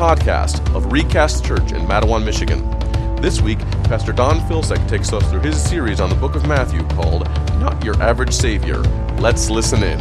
podcast of Recast Church in Mattawan, Michigan. This week, Pastor Don Filsek takes us through his series on the book of Matthew called Not Your Average Savior. Let's listen in.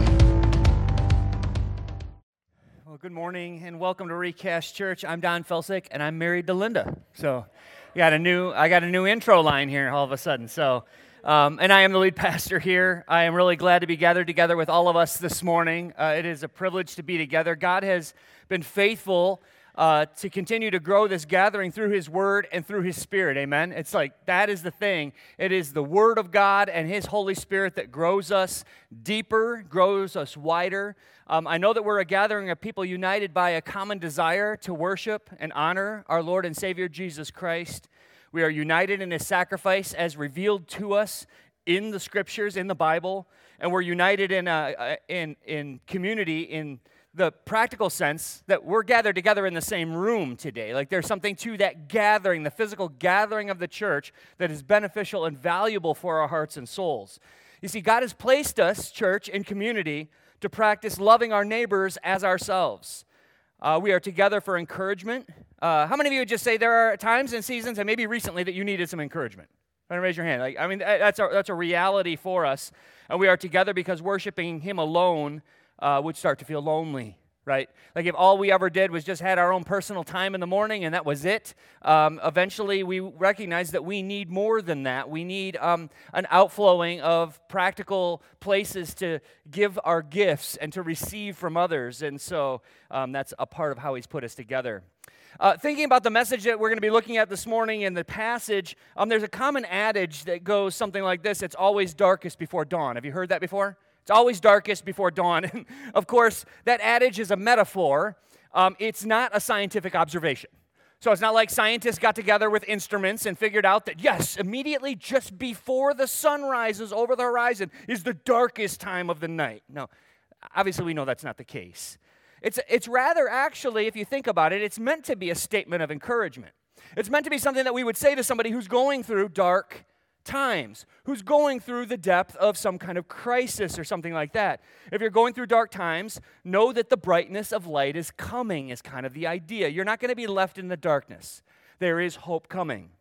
Well, good morning and welcome to Recast Church. I'm Don Filsek and I'm married to Linda. So, got a new I got a new intro line here all of a sudden. So, um, and I am the lead pastor here. I am really glad to be gathered together with all of us this morning. Uh, it is a privilege to be together. God has been faithful uh, to continue to grow this gathering through His Word and through His Spirit. Amen. It's like that is the thing. It is the Word of God and His Holy Spirit that grows us deeper, grows us wider. Um, I know that we're a gathering of people united by a common desire to worship and honor our Lord and Savior Jesus Christ. We are united in his sacrifice as revealed to us in the scriptures, in the Bible, and we're united in, uh, in, in community in the practical sense that we're gathered together in the same room today. Like there's something to that gathering, the physical gathering of the church, that is beneficial and valuable for our hearts and souls. You see, God has placed us, church, in community to practice loving our neighbors as ourselves. Uh, we are together for encouragement. Uh, how many of you would just say there are times and seasons, and maybe recently, that you needed some encouragement? raise your hand. Like, I mean, that's a, that's a reality for us. And we are together because worshiping Him alone uh, would start to feel lonely right? Like if all we ever did was just had our own personal time in the morning and that was it, um, eventually we recognize that we need more than that. We need um, an outflowing of practical places to give our gifts and to receive from others. And so um, that's a part of how he's put us together. Uh, thinking about the message that we're going to be looking at this morning in the passage, um, there's a common adage that goes something like this It's always darkest before dawn. Have you heard that before? It's always darkest before dawn. And of course, that adage is a metaphor, um, it's not a scientific observation. So it's not like scientists got together with instruments and figured out that, yes, immediately just before the sun rises over the horizon is the darkest time of the night. No, obviously, we know that's not the case. It's, it's rather, actually, if you think about it, it's meant to be a statement of encouragement. It's meant to be something that we would say to somebody who's going through dark times, who's going through the depth of some kind of crisis or something like that. If you're going through dark times, know that the brightness of light is coming, is kind of the idea. You're not going to be left in the darkness, there is hope coming.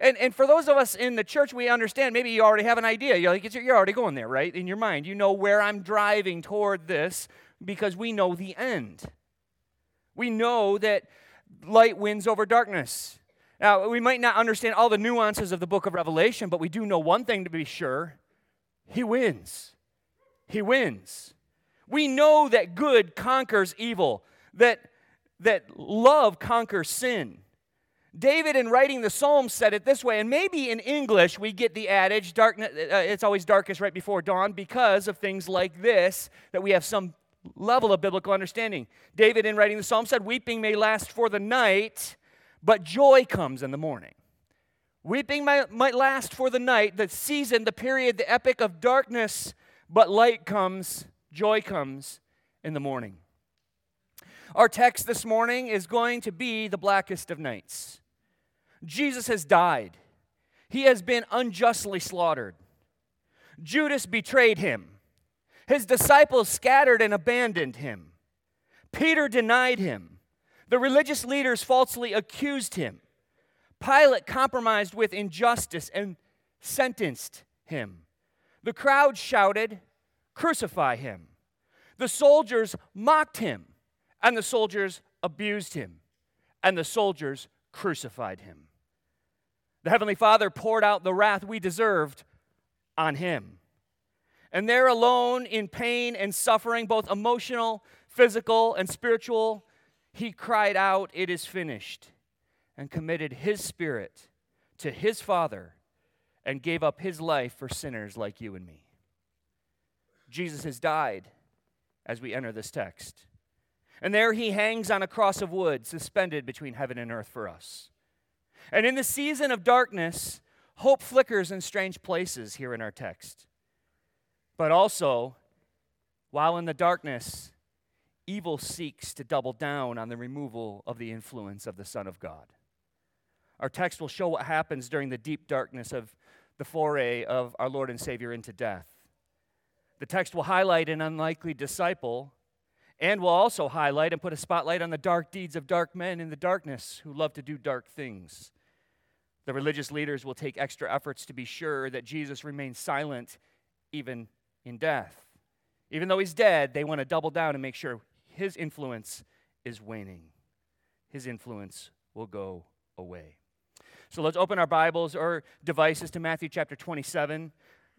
And, and for those of us in the church, we understand maybe you already have an idea. You're, like, you're already going there, right? In your mind. You know where I'm driving toward this because we know the end. We know that light wins over darkness. Now, we might not understand all the nuances of the book of Revelation, but we do know one thing to be sure He wins. He wins. We know that good conquers evil, that, that love conquers sin. David, in writing the Psalms, said it this way, and maybe in English we get the adage, darkness, uh, it's always darkest right before dawn, because of things like this, that we have some level of biblical understanding. David, in writing the Psalm, said, Weeping may last for the night, but joy comes in the morning. Weeping might, last for the night, the season, the period, the epic of darkness, but light comes, joy comes in the morning. Our text this morning is going to be the blackest of nights. Jesus has died, he has been unjustly slaughtered. Judas betrayed him, his disciples scattered and abandoned him. Peter denied him. The religious leaders falsely accused him. Pilate compromised with injustice and sentenced him. The crowd shouted, Crucify him. The soldiers mocked him, and the soldiers abused him, and the soldiers crucified him. The Heavenly Father poured out the wrath we deserved on him. And there alone, in pain and suffering, both emotional, physical, and spiritual, he cried out, It is finished, and committed his spirit to his Father and gave up his life for sinners like you and me. Jesus has died as we enter this text. And there he hangs on a cross of wood, suspended between heaven and earth for us. And in the season of darkness, hope flickers in strange places here in our text. But also, while in the darkness, evil seeks to double down on the removal of the influence of the Son of God. Our text will show what happens during the deep darkness of the foray of our Lord and Savior into death. The text will highlight an unlikely disciple And we'll also highlight and put a spotlight on the dark deeds of dark men in the darkness who love to do dark things. The religious leaders will take extra efforts to be sure that Jesus remains silent even in death. Even though he's dead, they want to double down and make sure his influence is waning. His influence will go away. So let's open our Bibles or devices to Matthew chapter 27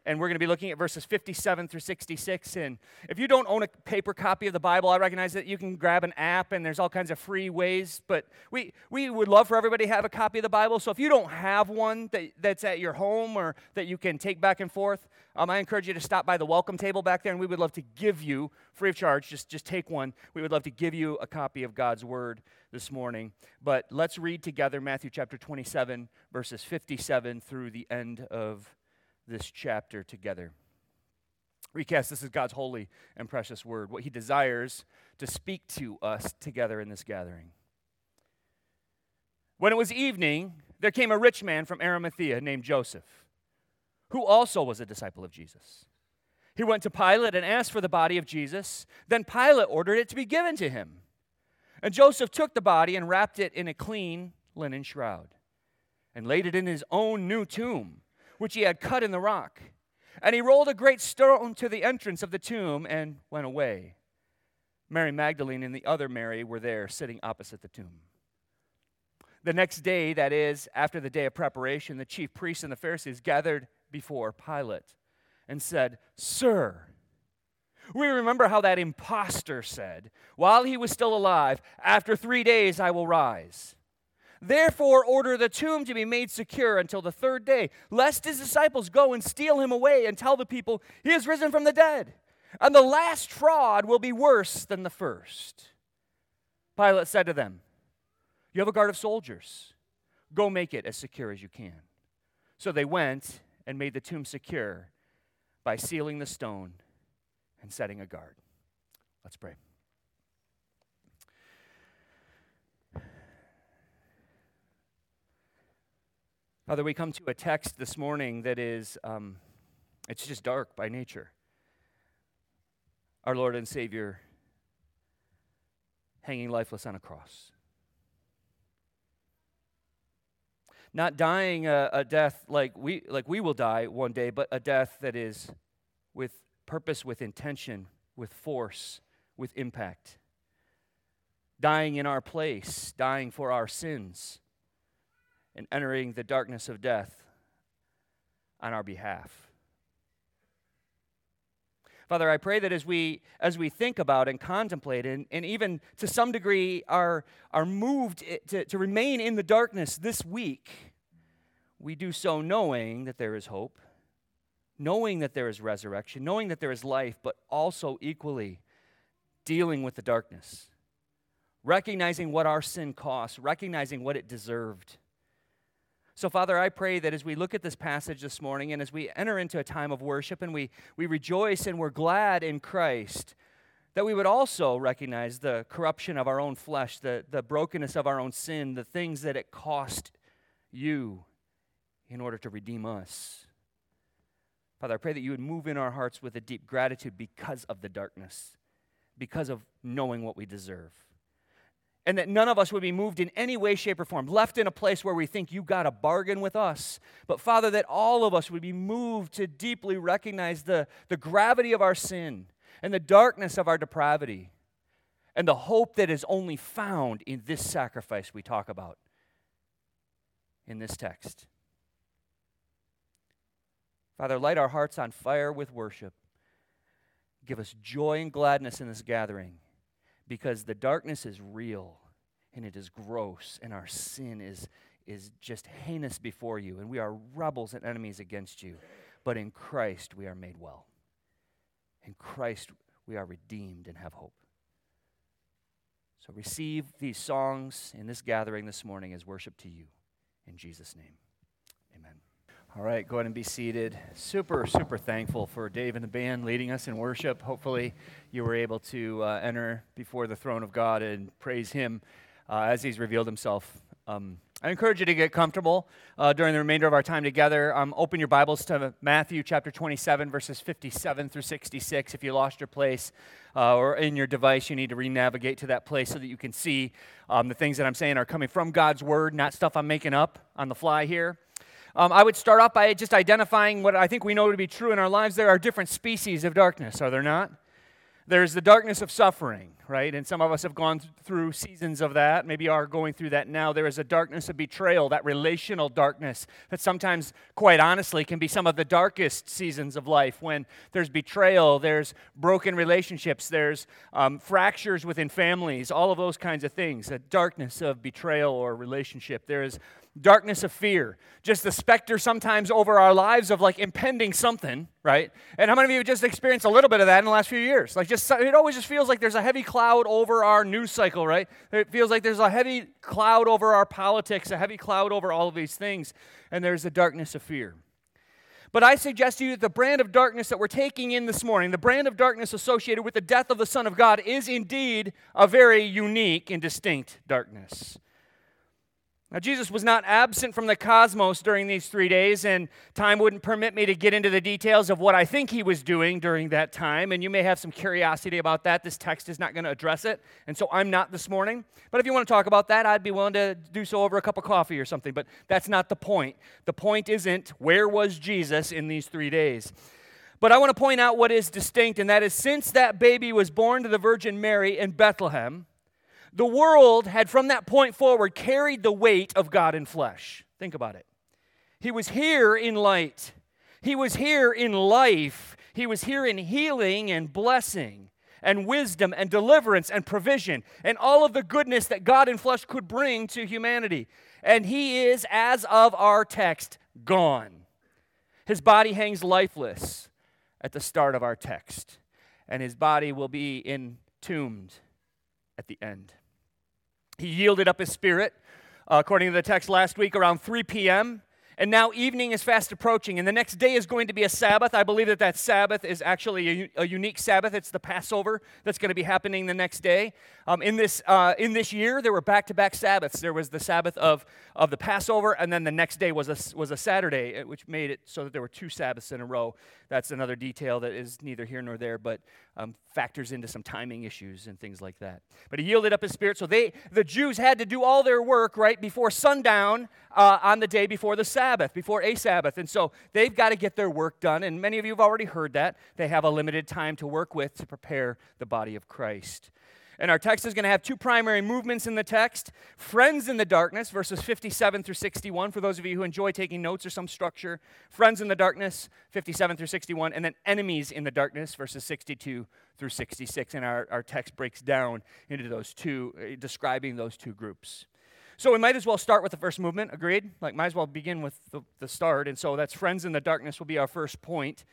and we're going to be looking at verses 57 through 66. And if you don't own a paper copy of the Bible, I recognize that you can grab an app and there's all kinds of free ways. But we, we would love for everybody to have a copy of the Bible. So if you don't have one that, that's at your home or that you can take back and forth, um, I encourage you to stop by the welcome table back there and we would love to give you, free of charge, just, just take one. We would love to give you a copy of God's Word this morning. But let's read together Matthew chapter 27, verses 57 through the end of this chapter together. Recast, this is God's holy and precious word, what He desires to speak to us together in this gathering. When it was evening, there came a rich man from Arimathea named Joseph, who also was a disciple of Jesus. He went to Pilate and asked for the body of Jesus. Then Pilate ordered it to be given to him. And Joseph took the body and wrapped it in a clean linen shroud and laid it in his own new tomb which he had cut in the rock. And he rolled a great stone to the entrance of the tomb and went away. Mary Magdalene and the other Mary were there sitting opposite the tomb. The next day, that is, after the day of preparation, the chief priests and the Pharisees gathered before Pilate and said, Sir, we remember how that impostor said, while he was still alive, After three days I will rise. Therefore, order the tomb to be made secure until the third day, lest his disciples go and steal him away and tell the people, He has risen from the dead. And the last fraud will be worse than the first. Pilate said to them, You have a guard of soldiers. Go make it as secure as you can. So they went and made the tomb secure by sealing the stone and setting a guard. Let's pray. Father, we come to a text this morning that is, um, it's just dark by nature. Our Lord and Savior hanging lifeless on a cross. Not dying a, a death like we, like we will die one day, but a death that is with purpose, with intention, with force, with impact. Dying in our place, dying for our sins and entering the darkness of death on our behalf. Father, I pray that as we as we think about and contemplate and, and even to some degree are, are moved to, to remain in the darkness this week, we do so knowing that there is hope, knowing that there is resurrection, knowing that there is life, but also equally dealing with the darkness, recognizing what our sin cost, recognizing what it deserved so, Father, I pray that as we look at this passage this morning and as we enter into a time of worship and we, we rejoice and we're glad in Christ, that we would also recognize the corruption of our own flesh, the, the brokenness of our own sin, the things that it cost you in order to redeem us. Father, I pray that you would move in our hearts with a deep gratitude because of the darkness, because of knowing what we deserve and that none of us would be moved in any way, shape, or form, left in a place where we think you got a bargain with us. But Father, that all of us would be moved to deeply recognize the, the gravity of our sin and the darkness of our depravity and the hope that is only found in this sacrifice we talk about in this text. Father, light our hearts on fire with worship. Give us joy and gladness in this gathering because the darkness is real and it is gross and our sin is, is just heinous before you and we are rebels and enemies against you. But in Christ we are made well. In Christ we are redeemed and have hope. So receive these songs in this gathering this morning as worship to you. In Jesus' name. All right, go ahead and be seated. Super, super thankful for Dave and the band leading us in worship. Hopefully, you were able to uh, enter before the throne of God and praise Him uh, as He's revealed Himself um, I encourage you to get comfortable uh, during the remainder of our time together. Um, open your Bibles to Matthew chapter 27, verses 57 through 66. If you lost your place uh, or in your device, you need to re navigate to that place so that you can see um, the things that I'm saying are coming from God's Word, not stuff I'm making up on the fly here. Um, I would start off by just identifying what I think we know to be true in our lives. There are different species of darkness, are there not? There's the darkness of suffering, right? And some of us have gone through seasons of that, maybe are going through that now. There is a darkness of betrayal, that relational darkness that sometimes, quite honestly, can be some of the darkest seasons of life when there's betrayal, there's broken relationships, there's um, fractures within families, all of those kinds of things. A darkness of betrayal or relationship. There is darkness of fear, just the specter sometimes over our lives of like impending something, right? And how many of you just experienced a little bit of that in the last few years? Like just it always just feels like there's a heavy cloud over our news cycle, right? It feels like there's a heavy cloud over our politics, a heavy cloud over all of these things, and there's the darkness of fear. But I suggest to you that the brand of darkness that we're taking in this morning, the brand of darkness associated with the death of the Son of God, is indeed a very unique and distinct darkness. Now, Jesus was not absent from the cosmos during these three days, and time wouldn't permit me to get into the details of what I think he was doing during that time. And you may have some curiosity about that. This text is not going to address it, and so I'm not this morning. But if you want to talk about that, I'd be willing to do so over a cup of coffee or something. But that's not the point. The point isn't where was Jesus in these three days. But I want to point out what is distinct, and that is since that baby was born to the Virgin Mary in Bethlehem, the world had from that point forward carried the weight of God in flesh. Think about it. He was here in light, He was here in life, He was here in healing and blessing and wisdom and deliverance and provision and all of the goodness that God in flesh could bring to humanity. And He is, as of our text, gone. His body hangs lifeless at the start of our text, and his body will be entombed at the end. He yielded up his spirit, uh, according to the text last week, around 3 p.m. And now evening is fast approaching, and the next day is going to be a Sabbath. I believe that that Sabbath is actually a, a unique Sabbath. It's the Passover that's going to be happening the next day. Um, in, this, uh, in this year, there were back to back Sabbaths. There was the Sabbath of, of the Passover, and then the next day was a, was a Saturday, uh, which made it so that there were two Sabbaths in a row. That's another detail that is neither here nor there, but um, factors into some timing issues and things like that. But he yielded up his spirit, so they, the Jews had to do all their work right before sundown uh, on the day before the Sabbath, before a Sabbath. And so they've got to get their work done. And many of you have already heard that. They have a limited time to work with to prepare the body of Christ. And our text is going to have two primary movements in the text Friends in the Darkness, verses 57 through 61, for those of you who enjoy taking notes or some structure. Friends in the Darkness, 57 through 61, and then Enemies in the Darkness, verses 62 through 66. And our, our text breaks down into those two, uh, describing those two groups. So we might as well start with the first movement, agreed? Like, might as well begin with the, the start. And so that's Friends in the Darkness will be our first point.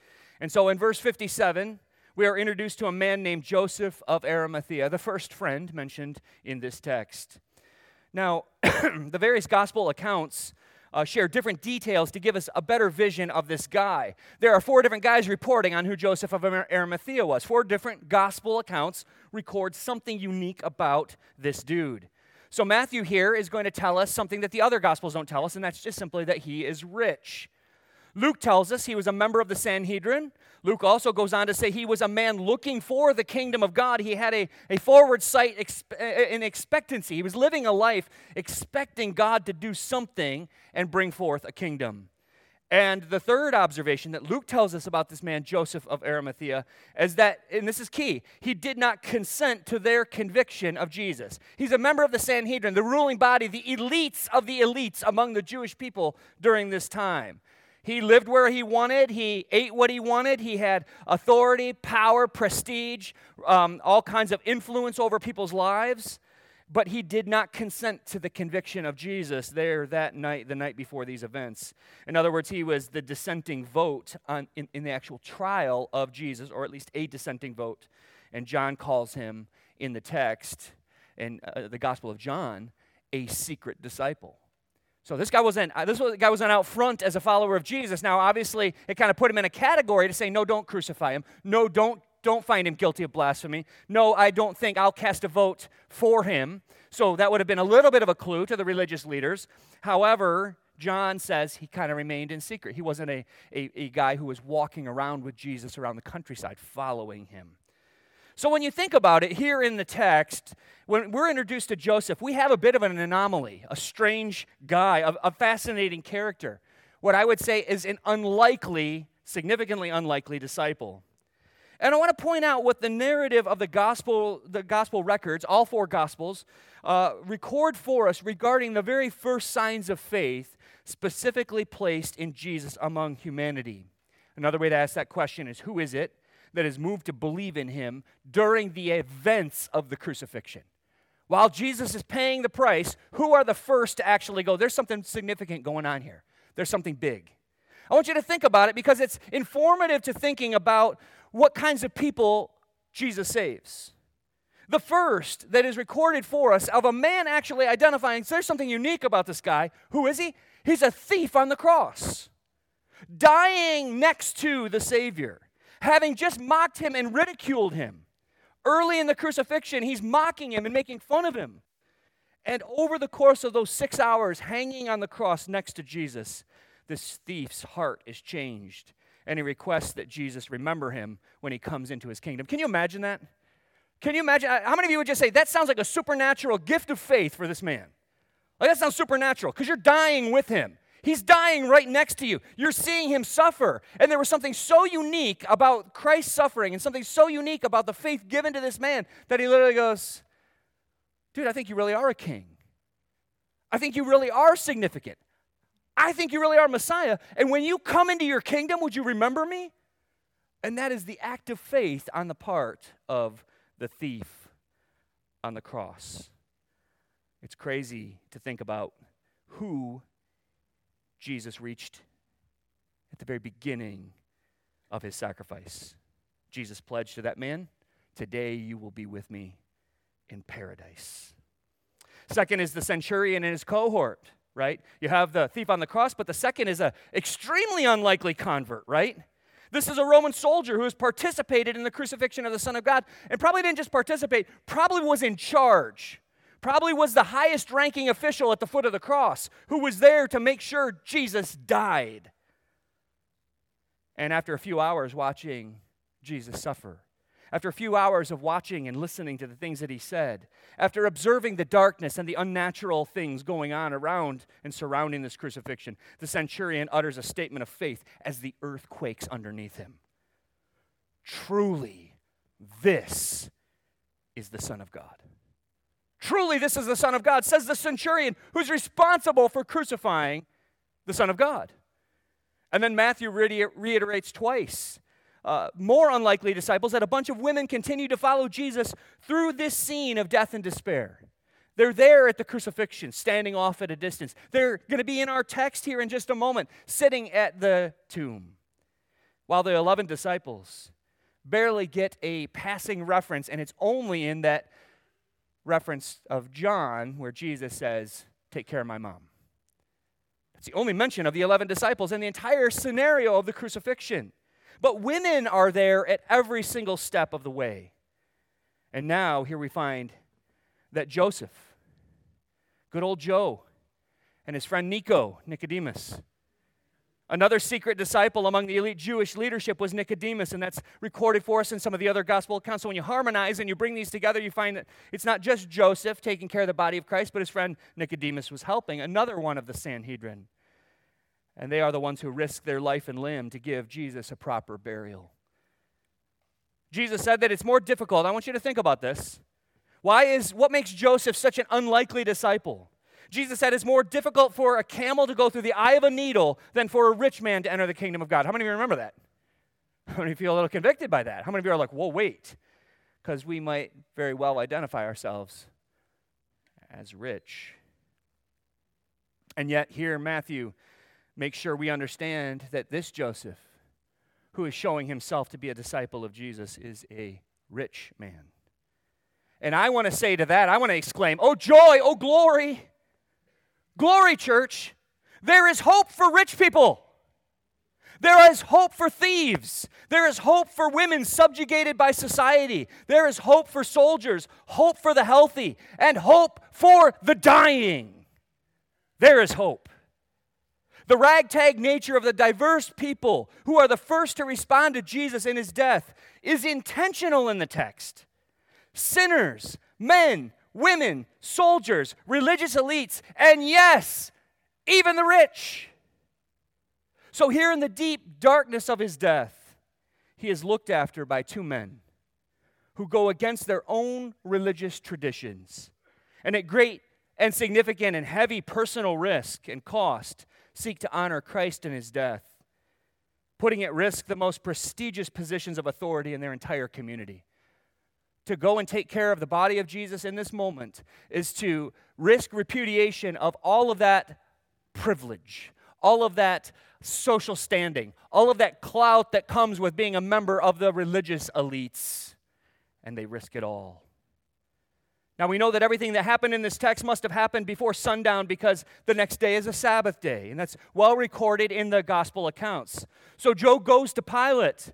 And so in verse 57, we are introduced to a man named Joseph of Arimathea, the first friend mentioned in this text. Now, the various gospel accounts uh, share different details to give us a better vision of this guy. There are four different guys reporting on who Joseph of Arimathea was. Four different gospel accounts record something unique about this dude. So, Matthew here is going to tell us something that the other gospels don't tell us, and that's just simply that he is rich. Luke tells us he was a member of the Sanhedrin. Luke also goes on to say he was a man looking for the kingdom of God. He had a, a forward sight exp- in expectancy. He was living a life expecting God to do something and bring forth a kingdom. And the third observation that Luke tells us about this man, Joseph of Arimathea, is that, and this is key, he did not consent to their conviction of Jesus. He's a member of the Sanhedrin, the ruling body, the elites of the elites among the Jewish people during this time. He lived where he wanted. He ate what he wanted. He had authority, power, prestige, um, all kinds of influence over people's lives. But he did not consent to the conviction of Jesus there that night, the night before these events. In other words, he was the dissenting vote on, in, in the actual trial of Jesus, or at least a dissenting vote. And John calls him in the text, in uh, the Gospel of John, a secret disciple. So this guy wasn't uh, this guy wasn't out front as a follower of Jesus. Now, obviously, it kind of put him in a category to say, no, don't crucify him. No, don't don't find him guilty of blasphemy. No, I don't think I'll cast a vote for him. So that would have been a little bit of a clue to the religious leaders. However, John says he kind of remained in secret. He wasn't a, a, a, guy who was walking around with Jesus around the countryside following him. So when you think about it, here in the text, when we're introduced to Joseph, we have a bit of an anomaly, a strange guy, a, a fascinating character. What I would say is an unlikely, significantly unlikely disciple. And I want to point out what the narrative of the gospel, the gospel records, all four gospels, uh, record for us regarding the very first signs of faith specifically placed in Jesus among humanity. Another way to ask that question is who is it that is moved to believe in him during the events of the crucifixion? While Jesus is paying the price, who are the first to actually go? There's something significant going on here. There's something big. I want you to think about it because it's informative to thinking about what kinds of people Jesus saves. The first that is recorded for us of a man actually identifying there's something unique about this guy. Who is he? He's a thief on the cross, dying next to the Savior, having just mocked him and ridiculed him. Early in the crucifixion, he's mocking him and making fun of him. And over the course of those six hours hanging on the cross next to Jesus, this thief's heart is changed. And he requests that Jesus remember him when he comes into his kingdom. Can you imagine that? Can you imagine? How many of you would just say, that sounds like a supernatural gift of faith for this man? Like, that sounds supernatural because you're dying with him. He's dying right next to you. You're seeing him suffer. And there was something so unique about Christ's suffering and something so unique about the faith given to this man that he literally goes, Dude, I think you really are a king. I think you really are significant. I think you really are Messiah. And when you come into your kingdom, would you remember me? And that is the act of faith on the part of the thief on the cross. It's crazy to think about who Jesus reached at the very beginning of his sacrifice. Jesus pledged to that man, Today you will be with me in paradise. Second is the centurion and his cohort, right? You have the thief on the cross, but the second is an extremely unlikely convert, right? This is a Roman soldier who has participated in the crucifixion of the Son of God and probably didn't just participate, probably was in charge. Probably was the highest ranking official at the foot of the cross who was there to make sure Jesus died. And after a few hours watching Jesus suffer, after a few hours of watching and listening to the things that he said, after observing the darkness and the unnatural things going on around and surrounding this crucifixion, the centurion utters a statement of faith as the earth quakes underneath him. Truly, this is the Son of God. Truly, this is the Son of God, says the centurion who's responsible for crucifying the Son of God. And then Matthew reiterates twice uh, more unlikely disciples that a bunch of women continue to follow Jesus through this scene of death and despair. They're there at the crucifixion, standing off at a distance. They're going to be in our text here in just a moment, sitting at the tomb. While the 11 disciples barely get a passing reference, and it's only in that reference of John where Jesus says, Take care of my mom. That's the only mention of the 11 disciples in the entire scenario of the crucifixion. But women are there at every single step of the way. And now, here we find that Joseph, good old Joe, and his friend Nico, Nicodemus, Another secret disciple among the elite Jewish leadership was Nicodemus, and that's recorded for us in some of the other gospel accounts. So when you harmonize and you bring these together, you find that it's not just Joseph taking care of the body of Christ, but his friend Nicodemus was helping, another one of the Sanhedrin. And they are the ones who risk their life and limb to give Jesus a proper burial. Jesus said that it's more difficult. I want you to think about this. Why is what makes Joseph such an unlikely disciple? Jesus said it's more difficult for a camel to go through the eye of a needle than for a rich man to enter the kingdom of God. How many of you remember that? How many of you feel a little convicted by that? How many of you are like, whoa, wait? Because we might very well identify ourselves as rich. And yet, here Matthew makes sure we understand that this Joseph, who is showing himself to be a disciple of Jesus, is a rich man. And I want to say to that, I want to exclaim, Oh, joy, oh, glory. Glory, church. There is hope for rich people. There is hope for thieves. There is hope for women subjugated by society. There is hope for soldiers, hope for the healthy, and hope for the dying. There is hope. The ragtag nature of the diverse people who are the first to respond to Jesus in his death is intentional in the text. Sinners, men, women, soldiers, religious elites, and yes, even the rich. So, here in the deep darkness of his death, he is looked after by two men who go against their own religious traditions and at great and significant and heavy personal risk and cost seek to honor Christ in his death, putting at risk the most prestigious positions of authority in their entire community. To go and take care of the body of Jesus in this moment is to risk repudiation of all of that privilege, all of that social standing, all of that clout that comes with being a member of the religious elites. And they risk it all. Now we know that everything that happened in this text must have happened before sundown because the next day is a Sabbath day, and that's well recorded in the gospel accounts. So Joe goes to Pilate,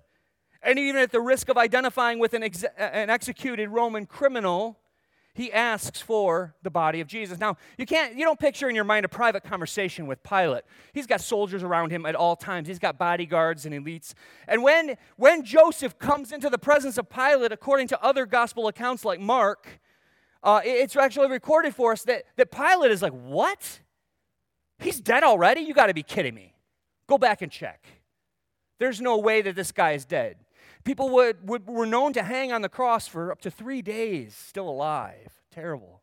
and even at the risk of identifying with an, ex- an executed Roman criminal, he asks for the body of Jesus. Now, you can't you don't picture in your mind a private conversation with Pilate. He's got soldiers around him at all times. He's got bodyguards and elites. And when when Joseph comes into the presence of Pilate according to other gospel accounts like Mark, uh, it's actually recorded for us that, that Pilate is like, What? He's dead already? You got to be kidding me. Go back and check. There's no way that this guy is dead. People would, would, were known to hang on the cross for up to three days, still alive. Terrible.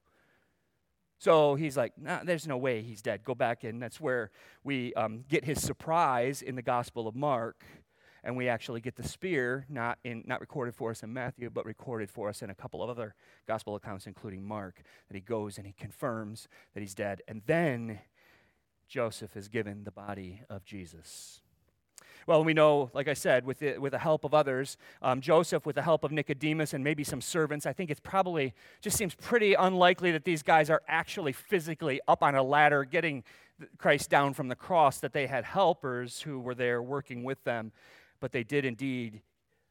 So he's like, nah, there's no way he's dead. Go back in. That's where we um, get his surprise in the Gospel of Mark and we actually get the spear not in not recorded for us in Matthew, but recorded for us in a couple of other gospel accounts, including Mark, that he goes and he confirms that he's dead, and then Joseph is given the body of Jesus. Well, we know, like I said, with the, with the help of others, um, Joseph, with the help of Nicodemus and maybe some servants, I think it's probably just seems pretty unlikely that these guys are actually physically up on a ladder getting Christ down from the cross, that they had helpers who were there working with them but they did indeed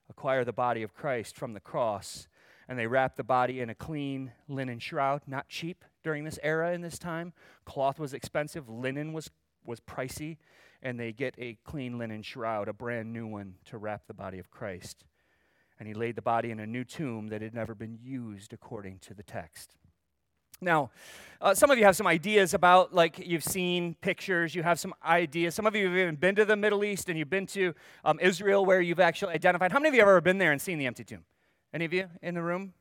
acquire the body of Christ from the cross. And they wrapped the body in a clean linen shroud, not cheap during this era in this time. Cloth was expensive, linen was, was pricey, and they get a clean linen shroud, a brand new one, to wrap the body of Christ. And he laid the body in a new tomb that had never been used according to the text. Now, uh, some of you have some ideas about, like, you've seen pictures, you have some ideas. Some of you have even been to the Middle East and you've been to um, Israel where you've actually identified. How many of you have ever been there and seen the empty tomb? Any of you in the room?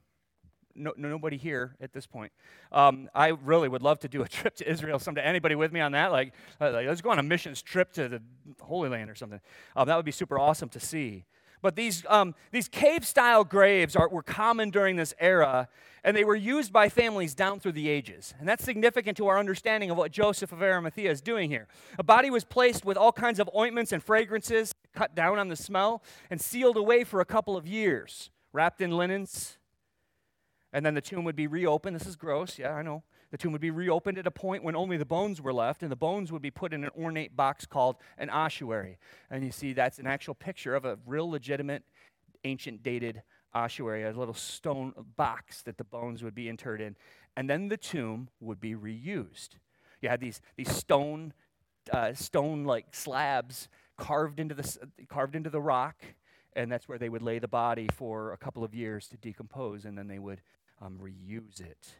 No, nobody here at this point. Um, I really would love to do a trip to Israel someday. Anybody with me on that? Like, uh, like let's go on a missions trip to the Holy Land or something. Um, that would be super awesome to see. But these, um, these cave style graves are, were common during this era, and they were used by families down through the ages. And that's significant to our understanding of what Joseph of Arimathea is doing here. A body was placed with all kinds of ointments and fragrances, cut down on the smell, and sealed away for a couple of years, wrapped in linens. And then the tomb would be reopened. This is gross, yeah, I know. The tomb would be reopened at a point when only the bones were left, and the bones would be put in an ornate box called an ossuary. And you see, that's an actual picture of a real legitimate, ancient dated ossuary, a little stone box that the bones would be interred in. And then the tomb would be reused. You had these, these stone, uh, stone like slabs carved into, the, carved into the rock, and that's where they would lay the body for a couple of years to decompose, and then they would um, reuse it.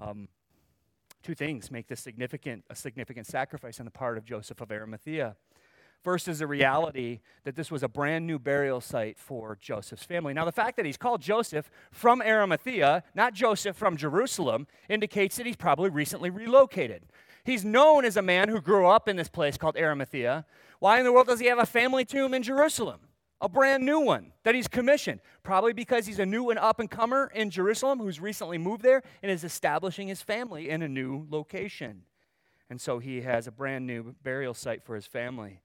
Um, two things make this significant, a significant sacrifice on the part of Joseph of Arimathea. First is the reality that this was a brand new burial site for Joseph's family. Now, the fact that he's called Joseph from Arimathea, not Joseph from Jerusalem, indicates that he's probably recently relocated. He's known as a man who grew up in this place called Arimathea. Why in the world does he have a family tomb in Jerusalem? A brand new one that he's commissioned. Probably because he's a new and up and comer in Jerusalem who's recently moved there and is establishing his family in a new location. And so he has a brand new burial site for his family.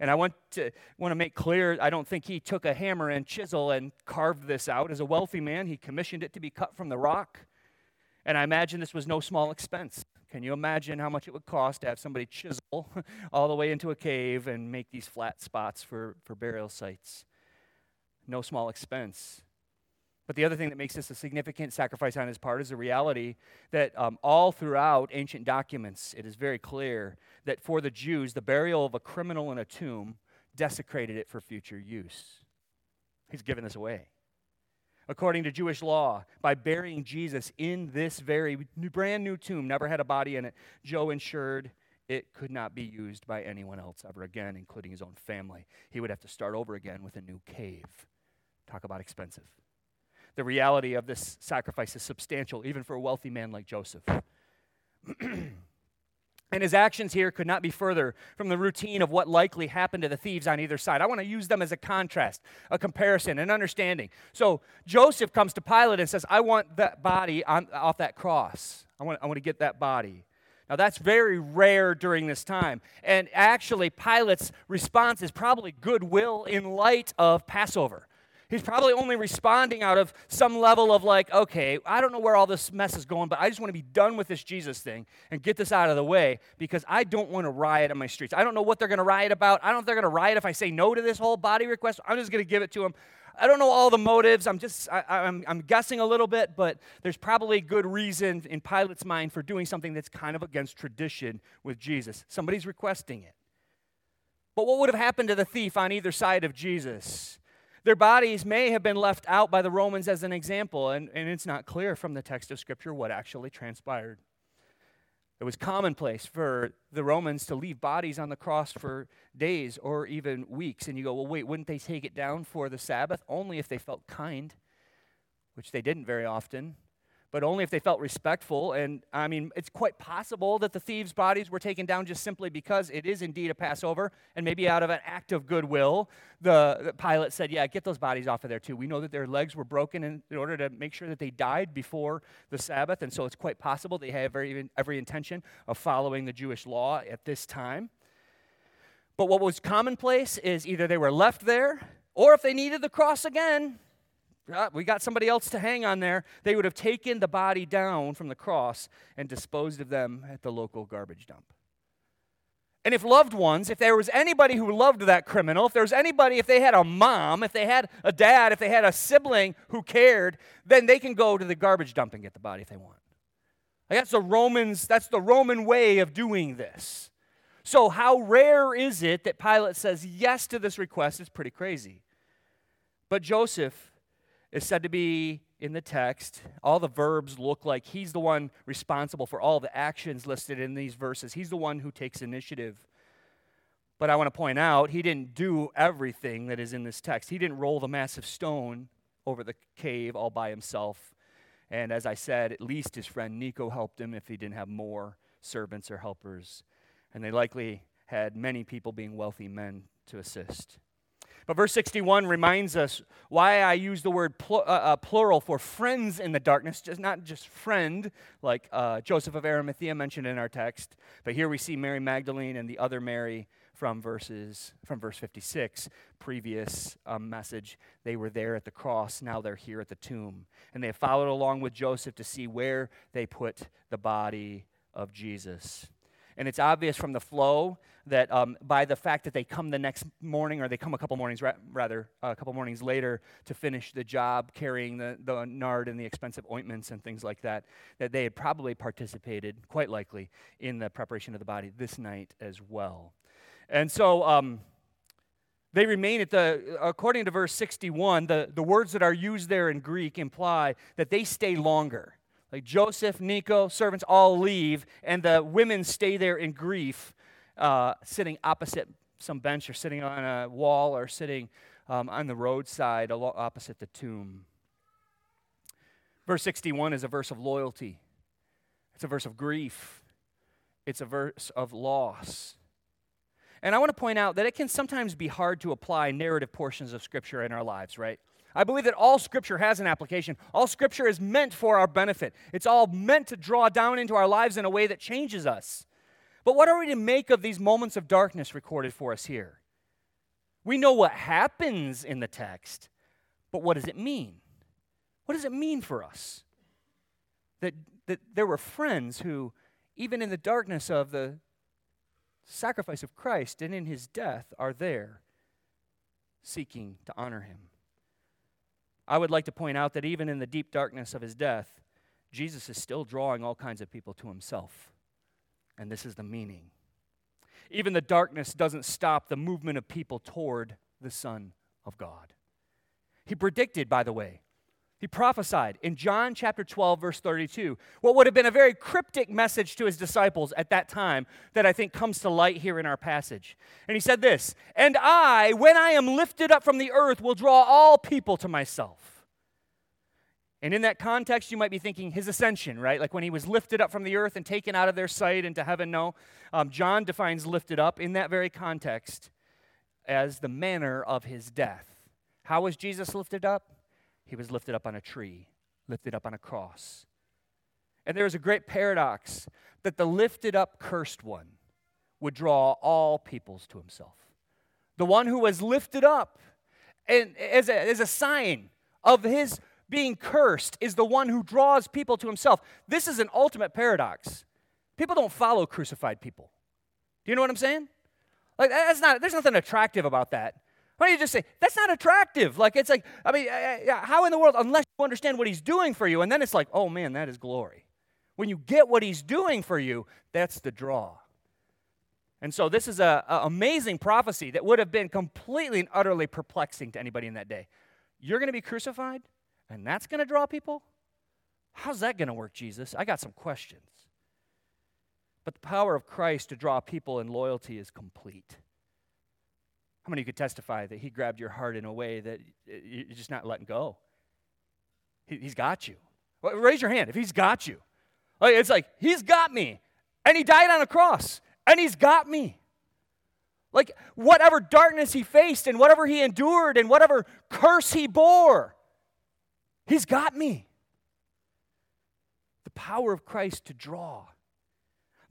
And I want to want to make clear I don't think he took a hammer and chisel and carved this out. As a wealthy man, he commissioned it to be cut from the rock. And I imagine this was no small expense Can you imagine how much it would cost to have somebody chisel all the way into a cave and make these flat spots for, for burial sites? No small expense. But the other thing that makes this a significant sacrifice on his part is the reality that um, all throughout ancient documents, it is very clear that for the Jews, the burial of a criminal in a tomb desecrated it for future use. He's given this away according to Jewish law, by burying Jesus in this very brand new tomb, never had a body in it, Joe ensured it could not be used by anyone else ever again, including his own family. He would have to start over again with a new cave. Talk about expensive. The reality of this sacrifice is substantial, even for a wealthy man like Joseph. And his actions here could not be further from the routine of what likely happened to the thieves on either side. I want to use them as a contrast, a comparison, an understanding. So Joseph comes to Pilate and says, I want that body on, off that cross. I want, I want to get that body. Now, that's very rare during this time. And actually, Pilate's response is probably goodwill in light of Passover. He's probably only responding out of some level of like, okay, I don't know where all this mess is going, but I just want to be done with this Jesus thing and get this out of the way because I don't want to riot on my streets. I don't know what they're going to riot about. I don't know if they're going to riot if I say no to this whole body request. I'm just going to give it to them. I don't know all the motives. I'm just, I, I'm, I'm guessing a little bit, but there's probably good reason in Pilate's mind for doing something that's kind of against tradition with Jesus. Somebody's requesting it. But what would have happened to the thief on either side of Jesus? Their bodies may have been left out by the Romans as an example, and, and it's not clear from the text of Scripture what actually transpired. It was commonplace for the Romans to leave bodies on the cross for days or even weeks. And you go, well, wait, wouldn't they take it down for the Sabbath? Only if they felt kind, which they didn't very often but only if they felt respectful. And I mean, it's quite possible that the thieves' bodies were taken down just simply because it is indeed a Passover, and maybe out of an act of goodwill, the, the said, "Yeah, get those bodies off of there too. We know that their legs were broken in, in order to make sure that they died before the Sabbath, and so it's quite possible they had every, every intention of following the Jewish law at this time." But what was commonplace is either they were left there, or if they needed the cross again, Ah, we got somebody else to hang on there. They would have taken the body down from the cross and disposed of them at the local garbage dump. And if loved ones, if there was anybody who loved that criminal, if there was anybody, if they had a mom, if they had a dad, if they had a sibling who cared, then they can go to the garbage dump and get the body if they want. Like that's the Romans, that's the Roman way of doing this. So how rare is it that Pilate says yes to this request? It's pretty crazy. But Joseph is said to be in the text. All the verbs look like he's the one responsible for all the actions listed in these verses. He's the one who takes initiative. But I want to point out, he didn't do everything that is in this text. He didn't roll the massive stone over the cave all by himself. And as I said, at least his friend Nico helped him if he didn't have more servants or helpers. And they likely had many people being wealthy men to assist. But verse 61 reminds us why I use the word pl- uh, uh, plural for friends in the darkness, just not just friend, like uh, Joseph of Arimathea mentioned in our text, but here we see Mary Magdalene and the other Mary from verses from verse 56 previous um, message. They were there at the cross. Now they're here at the tomb. And they followed along with joseph to see where they put the body of jesus and it's obvious from the flow that um, by the fact that they come the next morning, or they come a couple mornings, ra- rather, uh, a couple mornings later to finish the job carrying the, the nard and the expensive ointments and things like that, that they had probably participated, quite likely, in the preparation of the body this night as well. And so, um, they remain at the, according to verse 61, the, the words that are used there in Greek imply that they stay longer. Like Joseph, Nico, servants all leave, and the women stay there in grief, uh, sitting opposite some bench or sitting on a wall or sitting um, on the roadside opposite the tomb. Verse 61 is a verse of loyalty, it's a verse of grief, it's a verse of loss. And I want to point out that it can sometimes be hard to apply narrative portions of Scripture in our lives, right? I believe that all Scripture has an application. All Scripture is meant for our benefit. It's all meant to draw down into our lives in a way that changes us. But what are we to make of these moments of darkness recorded for us here? We know what happens in the text, but what does it mean? What does it mean for us? That, that there were friends who even in the darkness of the sacrifice of Christ and in his death, are there seeking to honor him. I would like to point out that even in the deep darkness of his death, Jesus is still drawing all kinds of people to himself. And this is the meaning. Even the darkness doesn't stop the movement of people toward the Son of God. He predicted, by the way, he prophesied in John chapter 12, verse 32, what would have been a very cryptic message to his disciples at that time that I think comes to light here in our passage. And he said this And I, when I am lifted up from the earth, will draw all people to myself. And in that context, you might be thinking his ascension, right? Like when he was lifted up from the earth and taken out of their sight into heaven. No. Um, John defines lifted up in that very context as the manner of his death. How was Jesus lifted up? He was lifted up on a tree, lifted up on a cross. And there is a great paradox that the lifted up cursed one would draw all peoples to himself. The one who was lifted up and as a, as a sign of his being cursed is the one who draws people to himself. This is an ultimate paradox. People don't follow crucified people. Do you know what I'm saying? Like that's not there's nothing attractive about that. Why don't you just say, that's not attractive? Like, it's like, I mean, eh, eh, how in the world, unless you understand what he's doing for you, and then it's like, oh man, that is glory. When you get what he's doing for you, that's the draw. And so this is an amazing prophecy that would have been completely and utterly perplexing to anybody in that day. You're going to be crucified, and that's going to draw people? How's that going to work, Jesus? I got some questions. But the power of Christ to draw people in loyalty is complete. How many could testify that he grabbed your heart in a way that you're just not letting go? He's got you. raise your hand if he's got you. It's like, he's got me. And he died on a cross. And he's got me. Like, whatever darkness he faced and whatever he endured and whatever curse he bore, he's got me. The power of Christ to draw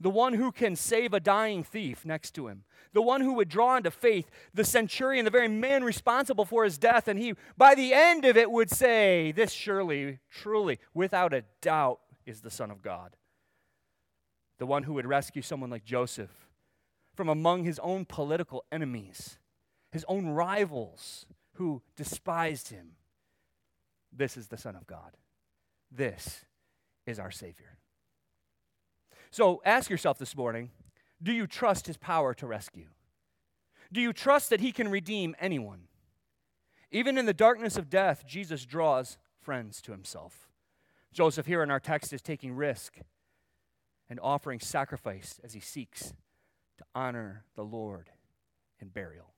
the one who can save a dying thief next to him, the one who would draw into faith the centurion, the very man responsible for his death, and he, by the end of it, would say, This surely, truly, without a doubt, is the Son of God. The one who would rescue someone like Joseph from among his own political enemies, his own rivals who despised him. This is the Son of God. This is our Savior. So ask yourself this morning do you trust his power to rescue? Do you trust that he can redeem anyone? Even in the darkness of death, Jesus draws friends to himself. Joseph, here in our text, is taking risk and offering sacrifice as he seeks to honor the Lord in burial.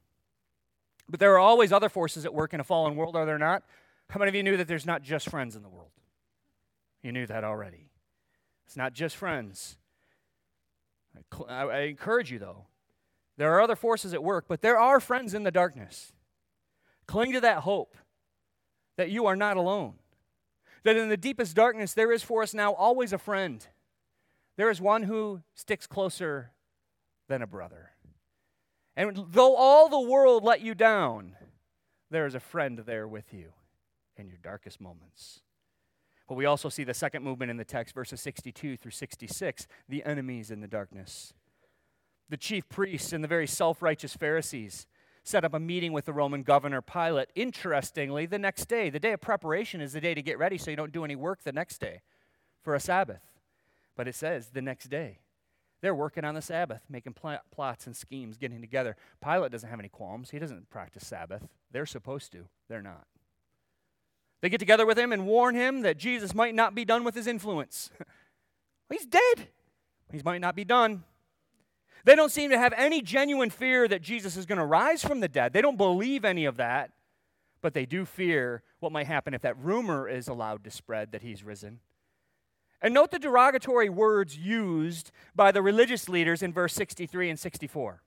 But there are always other forces at work in a fallen world, are there not? How many of you knew that there's not just friends in the world? You knew that already. It's not just friends. I, I encourage you, though. There are other forces at work, but there are friends in the darkness. Cling to that hope that you are not alone. That in the deepest darkness, there is for us now always a friend. There is one who sticks closer than a brother. And though all the world let you down, there is a friend there with you in your darkest moments. But we also see the second movement in the text, verses 62 through 66, the enemies in the darkness. The chief priests and the very self righteous Pharisees set up a meeting with the Roman governor Pilate. Interestingly, the next day, the day of preparation is the day to get ready so you don't do any work the next day for a Sabbath. But it says the next day. They're working on the Sabbath, making pl- plots and schemes, getting together. Pilate doesn't have any qualms. He doesn't practice Sabbath. They're supposed to, they're not. They get together with him and warn him that Jesus might not be done with his influence. He's dead. He might not be done. They don't seem to have any genuine fear that Jesus is going to rise from the dead. They don't believe any of that, but they do fear what might happen if that rumor is allowed to spread that he's risen. And note the derogatory words used by the religious leaders in verse 63 and 64.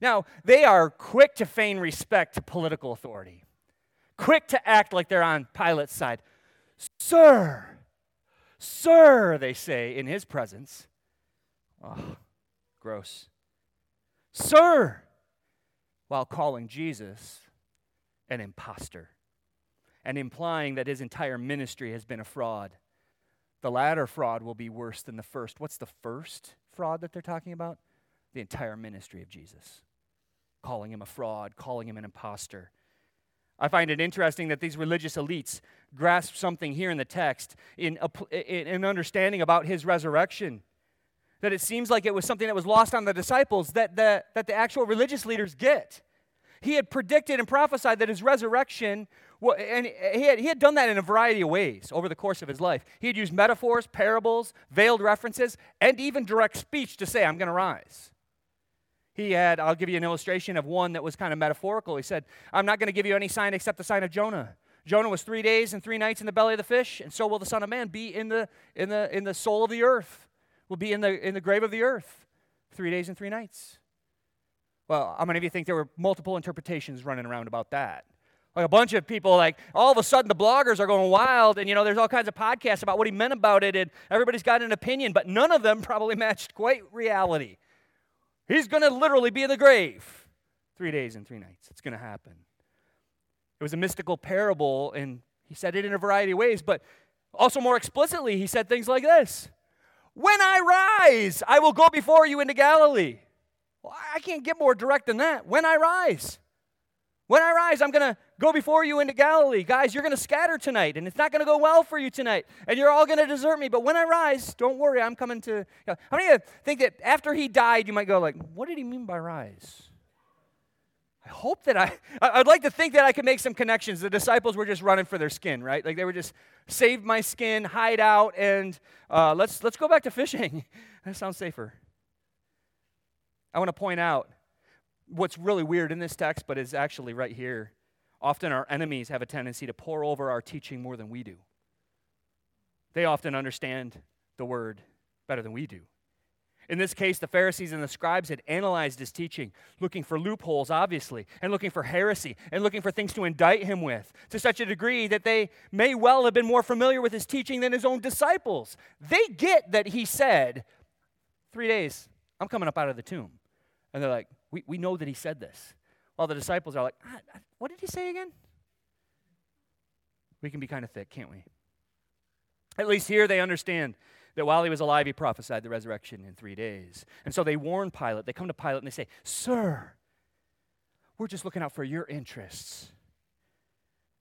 Now, they are quick to feign respect to political authority quick to act like they're on Pilate's side. Sir, sir, they say in his presence. Oh, gross. Sir, while calling Jesus an impostor and implying that his entire ministry has been a fraud. The latter fraud will be worse than the first. What's the first fraud that they're talking about? The entire ministry of Jesus. Calling him a fraud, calling him an impostor. I find it interesting that these religious elites grasp something here in the text in, an understanding about his resurrection. That it seems like it was something that was lost on the disciples that the, that the actual religious leaders get. He had predicted and prophesied that his resurrection, and he had, he had done that in a variety of ways over the course of his life. He had used metaphors, parables, veiled references, and even direct speech to say, I'm going to rise. He had, I'll give you an illustration of one that was kind of metaphorical. He said, I'm not going to give you any sign except the sign of Jonah. Jonah was three days and three nights in the belly of the fish, and so will the Son of Man be in the, in the, in the soul of the earth, will be in the, in the grave of the earth. Three days and three nights. Well, how many of you think there were multiple interpretations running around about that? Like a bunch of people, like all of a sudden the bloggers are going wild, and you know, there's all kinds of podcasts about what he meant about it, and everybody's got an opinion, but none of them probably matched quite reality. He's going to literally be in the grave three days and three nights. It's going to happen. It was a mystical parable, and he said it in a variety of ways, but also more explicitly, he said things like this When I rise, I will go before you into Galilee. Well, I can't get more direct than that. When I rise. When I rise, I'm going to go before you into Galilee. Guys, you're going to scatter tonight, and it's not going to go well for you tonight, and you're all going to desert me. But when I rise, don't worry, I'm coming to. You know, how many of you think that after he died, you might go like, what did he mean by rise? I hope that I, I'd like to think that I could make some connections. The disciples were just running for their skin, right? Like they were just save my skin, hide out, and uh, let's, let's go back to fishing. that sounds safer. I want to point out what's really weird in this text, but is actually right here. Often our enemies have a tendency to pore over our teaching more than we do. They often understand the word better than we do. In this case, the Pharisees and the scribes had analyzed his teaching, looking for loopholes, obviously, and looking for heresy, and looking for things to indict him with, to such a degree that they may well have been more familiar with his teaching than his own disciples. They get that he said, Three days, I'm coming up out of the tomb. And they're like, we, we know that he said this. While the disciples are like, ah, ah, what did he say again? We can be kind of thick, can't we? At least here they understand that while he was alive, he prophesied the resurrection in three days. And so they warn Pilate. They come to Pilate and they say, Sir, we're just looking out for your interests.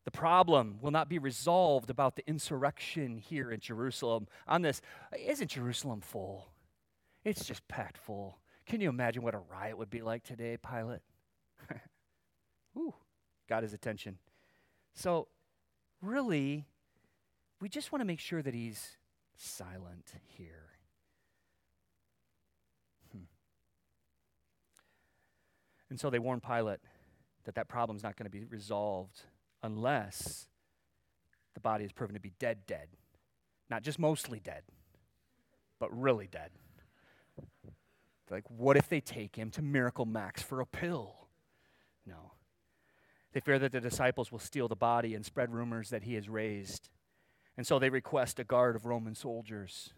The problem will not be resolved about the insurrection here in Jerusalem. On this, isn't Jerusalem full? It's just packed full. Can you imagine what a riot would be like today, Pilate? Ooh, got his attention. So, really, we just want to make sure that he's silent here. Hmm. And so they warn Pilate that that problem's not going to be resolved unless the body is proven to be dead, dead. Not just mostly dead, but really dead. Like, what if they take him to Miracle Max for a pill? No. They fear that the disciples will steal the body and spread rumors that he is raised. And so they request a guard of Roman soldiers.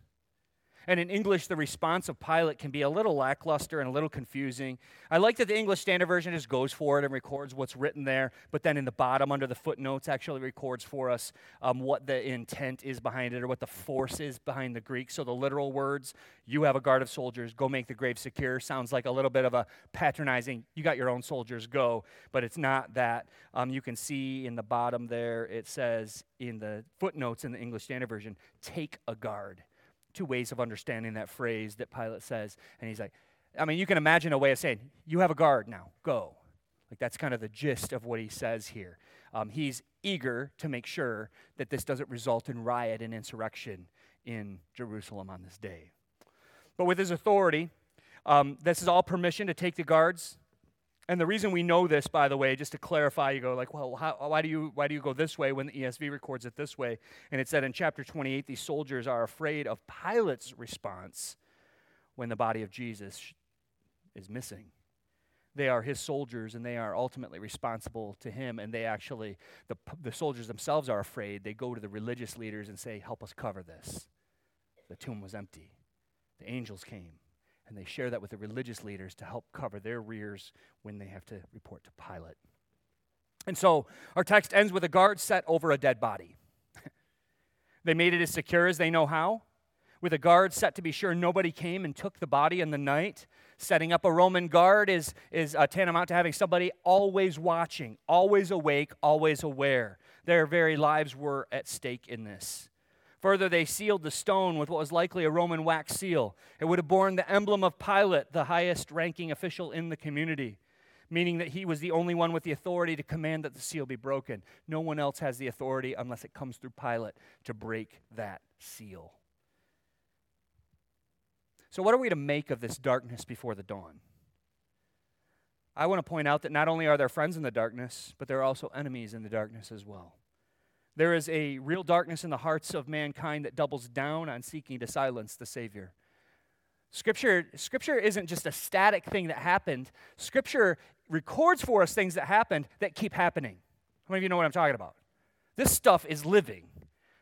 And in English, the response of Pilate can be a little lackluster and a little confusing. I like that the English Standard Version just goes for it and records what's written there, but then in the bottom, under the footnotes, actually records for us um, what the intent is behind it or what the force is behind the Greek. So the literal words, you have a guard of soldiers, go make the grave secure, sounds like a little bit of a patronizing, you got your own soldiers, go. But it's not that. Um, you can see in the bottom there, it says in the footnotes in the English Standard Version, take a guard two ways of understanding that phrase that Pilate says. And he's like, I mean, you can imagine a way of saying, You have a guard now, go. Like, that's kind of the gist of what he says here. Um, he's eager to make sure that this doesn't result in riot and insurrection in Jerusalem on this day. But with his authority, um, this is all permission to take the guards and the reason we know this, by the way, just to clarify, you go like, well, how, why, do you, why do you go this way when the ESV records it this way? And it said in chapter 28, these soldiers are afraid of Pilate's response when the body of Jesus is missing. They are his soldiers and they are ultimately responsible to him. And they actually, the, the soldiers themselves are afraid. They go to the religious leaders and say, help us cover this. The tomb was empty, the angels came and they share that with the religious leaders to help cover their rears when they have to report to Pilate. And so our text ends with a guard set over a dead body. they made it as secure as they know how with a guard set to be sure nobody came and took the body in the night. Setting up a Roman guard is, is uh, tantamount to having somebody always watching, always awake, always aware. Their very lives were at stake in this. Further, they sealed the stone with what was likely a Roman wax seal. It would have borne the emblem of Pilate, the highest ranking official in the community, meaning that he was the only one with the authority to command that the seal be broken. No one else has the authority unless it comes through Pilate to break that seal. So, what are we to make of this darkness before the dawn? I want to point out that not only are there friends in the darkness, but there are also enemies in the darkness as well. There is a real darkness in the hearts of mankind that doubles down on seeking to silence the Savior. Scripture, scripture isn't just a static thing that happened. Scripture records for us things that happened that keep happening. How many of you know what I'm talking about? This stuff is living.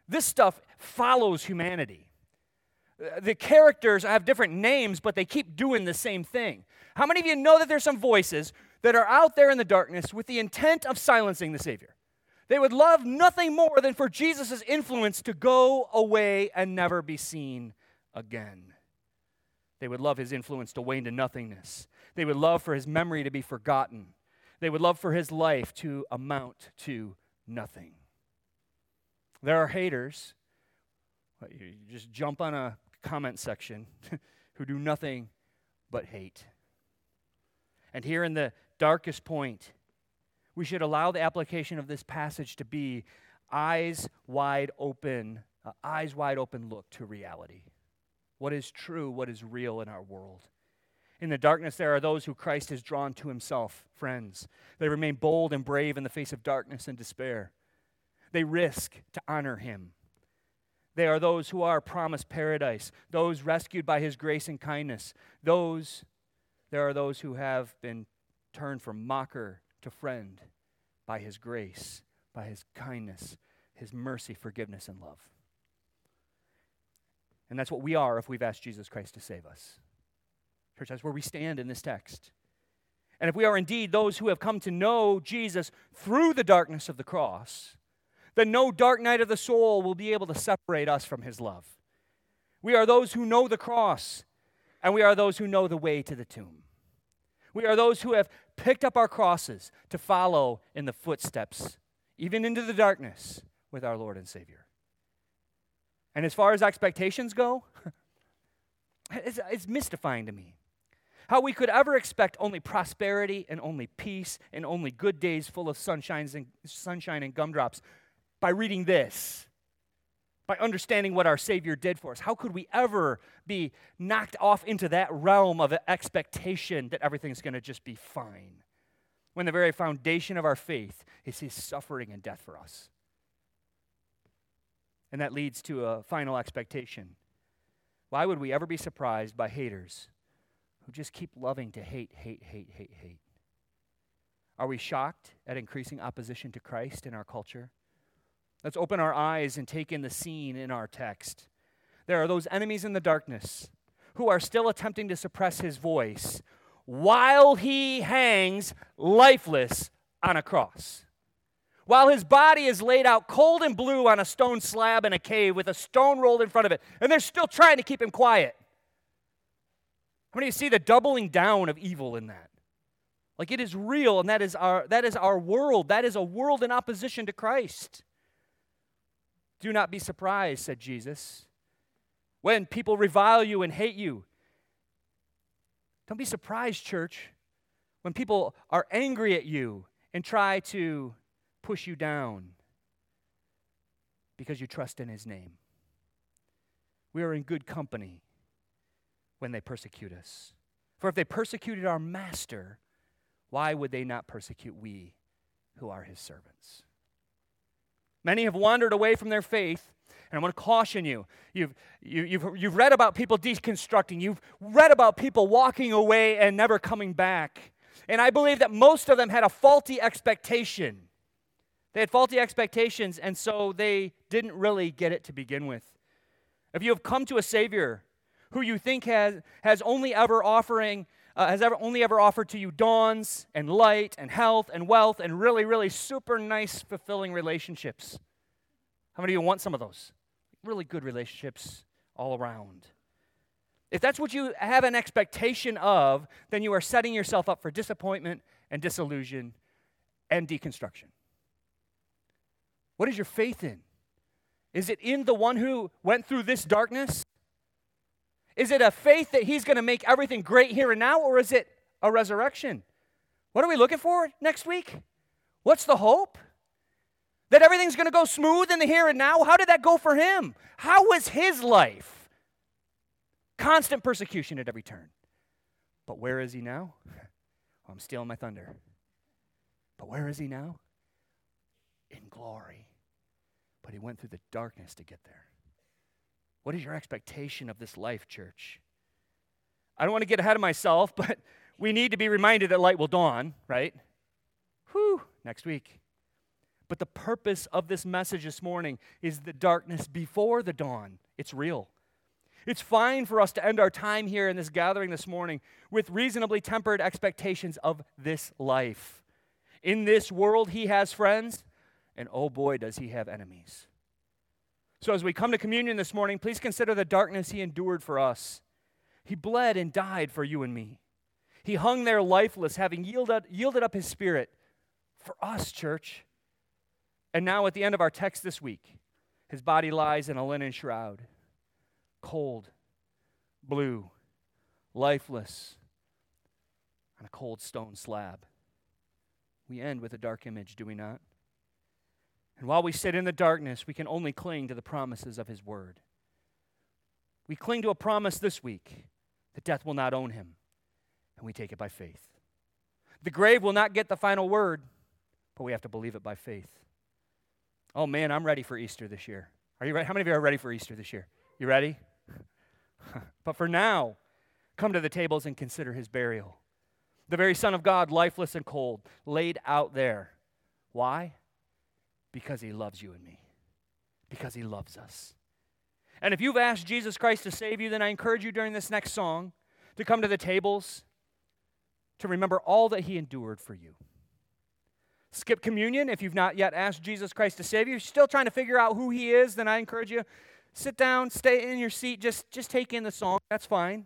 This stuff follows humanity. Uh, the characters have different names, but they keep doing the same thing. How many of you know that there's some voices that are out there in the darkness with the intent of silencing the Savior? They would love nothing more than for Jesus' influence to go away and never be seen again. They would love his influence to wane to nothingness. They would love for his memory to be forgotten. They would love for his life to amount to nothing. There are haters. You just jump on a comment section who do nothing but hate. And here in the darkest point, we should allow the application of this passage to be eyes wide open, uh, eyes wide open look to reality. What is true, what is real in our world. In the darkness, there are those who Christ has drawn to himself, friends. They remain bold and brave in the face of darkness and despair. They risk to honor him. They are those who are promised paradise, those rescued by his grace and kindness. Those, there are those who have been turned from mocker to friend by his grace, by his kindness, his mercy, forgiveness, and love. And that's what we are if we've asked Jesus Christ to save us. Church, that's where we stand in this text. And if we are indeed those who have come to know Jesus through the darkness of the cross, then no dark night of the soul will be able to separate us from his love. We are those who know the cross, and we are those who know the way to the tomb. We are those who have picked up our crosses to follow in the footsteps, even into the darkness, with our Lord and Savior. And as far as expectations go, it's, it's mystifying to me. How we could ever expect only prosperity and only peace and only good days full of sunshines and, sunshine and gumdrops by reading this by understanding what our Savior did for us. How could we ever be knocked off into that realm of expectation that everything's going to just be fine when the very foundation of our faith is His suffering and death for us? And that leads to a final expectation. Why would we ever be surprised by haters who just keep loving to hate, hate, hate, hate, hate? Are we shocked at increasing opposition to Christ in our culture? Let's open our eyes and take in the scene in our text. There are those enemies in the darkness who are still attempting to suppress his voice while he hangs lifeless on a cross. While his body is laid out cold and blue on a stone slab in a cave with a stone rolled in front of it, and they're still trying to keep him quiet. How many of you see the doubling down of evil in that? Like it is real, and that is our that is our world. That is a world in opposition to Christ. Do not be surprised, said Jesus, when people revile you and hate you. Don't be surprised, church, when people are angry at you and try to push you down because you trust in his name. We are in good company when they persecute us. For if they persecuted our master, why would they not persecute we who are his servants? Many have wandered away from their faith. And I want to caution you. You've, you, you've, you've read about people deconstructing. You've read about people walking away and never coming back. And I believe that most of them had a faulty expectation. They had faulty expectations, and so they didn't really get it to begin with. If you have come to a Savior who you think has, has only ever offering uh, has ever only ever offered to you dawns and light and health and wealth and really, really super nice, fulfilling relationships. How many of you want some of those? Really good relationships, all around. If that's what you have an expectation of, then you are setting yourself up for disappointment and disillusion and deconstruction. What is your faith in? Is it in the one who went through this darkness? Is it a faith that he's going to make everything great here and now, or is it a resurrection? What are we looking for next week? What's the hope? That everything's going to go smooth in the here and now? How did that go for him? How was his life? Constant persecution at every turn. But where is he now? I'm stealing my thunder. But where is he now? In glory. But he went through the darkness to get there. What is your expectation of this life, church? I don't want to get ahead of myself, but we need to be reminded that light will dawn, right? Whew, next week. But the purpose of this message this morning is the darkness before the dawn. It's real. It's fine for us to end our time here in this gathering this morning with reasonably tempered expectations of this life. In this world, he has friends, and oh boy, does he have enemies. So, as we come to communion this morning, please consider the darkness he endured for us. He bled and died for you and me. He hung there lifeless, having yielded, up his spirit for us, church. And now, at the end of our text this week, his body lies in a linen shroud cold, blue, lifeless, on a cold stone slab. We end with a dark image, do we not? And while we sit in the darkness, we can only cling to the promises of His Word. We cling to a promise this week that death will not own him, and we take it by faith. The grave will not get the final word, but we have to believe it by faith. Oh man, I'm ready for Easter this year. Are you ready? How many of you are ready for Easter this year? You ready? but for now, come to the tables and consider his burial. The very Son of God, lifeless and cold, laid out there. Why? Because he loves you and me. Because he loves us. And if you've asked Jesus Christ to save you, then I encourage you during this next song to come to the tables to remember all that he endured for you. Skip communion if you've not yet asked Jesus Christ to save you. If you're still trying to figure out who he is, then I encourage you sit down, stay in your seat, just, just take in the song. That's fine.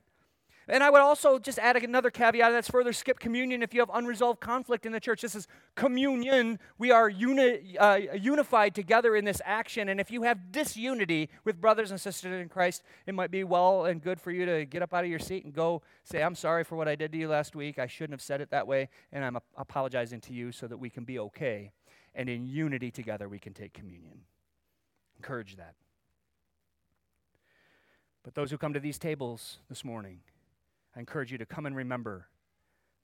And I would also just add another caveat that's further skip communion if you have unresolved conflict in the church. This is communion. We are uni, uh, unified together in this action. And if you have disunity with brothers and sisters in Christ, it might be well and good for you to get up out of your seat and go say, I'm sorry for what I did to you last week. I shouldn't have said it that way. And I'm apologizing to you so that we can be okay. And in unity together, we can take communion. Encourage that. But those who come to these tables this morning, I encourage you to come and remember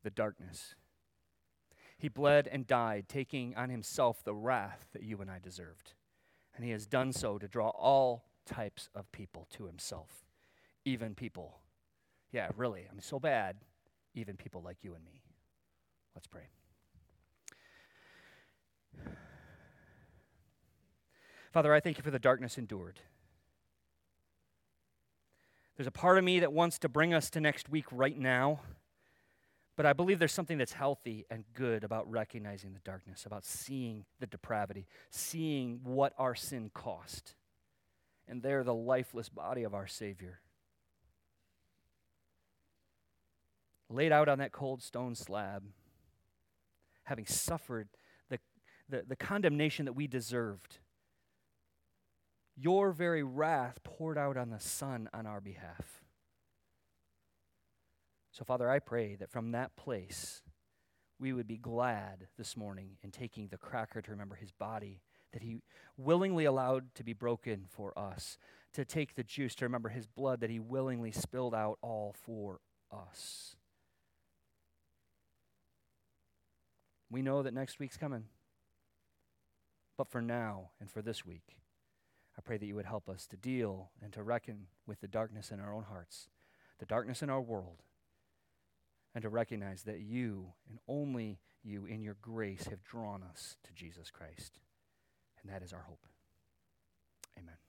the darkness. He bled and died, taking on himself the wrath that you and I deserved. And he has done so to draw all types of people to himself, even people. Yeah, really, I'm so bad, even people like you and me. Let's pray. Father, I thank you for the darkness endured. There's a part of me that wants to bring us to next week right now. But I believe there's something that's healthy and good about recognizing the darkness, about seeing the depravity, seeing what our sin cost. And there, the lifeless body of our Savior. Laid out on that cold stone slab, having suffered the, the, the condemnation that we deserved your very wrath poured out on the Son on our behalf. So, Father, I pray that from that place, we would be glad this morning in taking the cracker to remember his body that he willingly allowed to be broken for us, to take the juice to remember his blood that he willingly spilled out all for us. We know that next week's coming. But for now and for this week, I pray that you would help us to deal and to reckon with the darkness in our own hearts, the darkness in our world, and to recognize that you and only you in your grace have drawn us to Jesus Christ. And that is our hope. Amen.